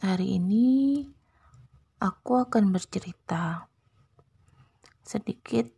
Hari ini aku akan bercerita sedikit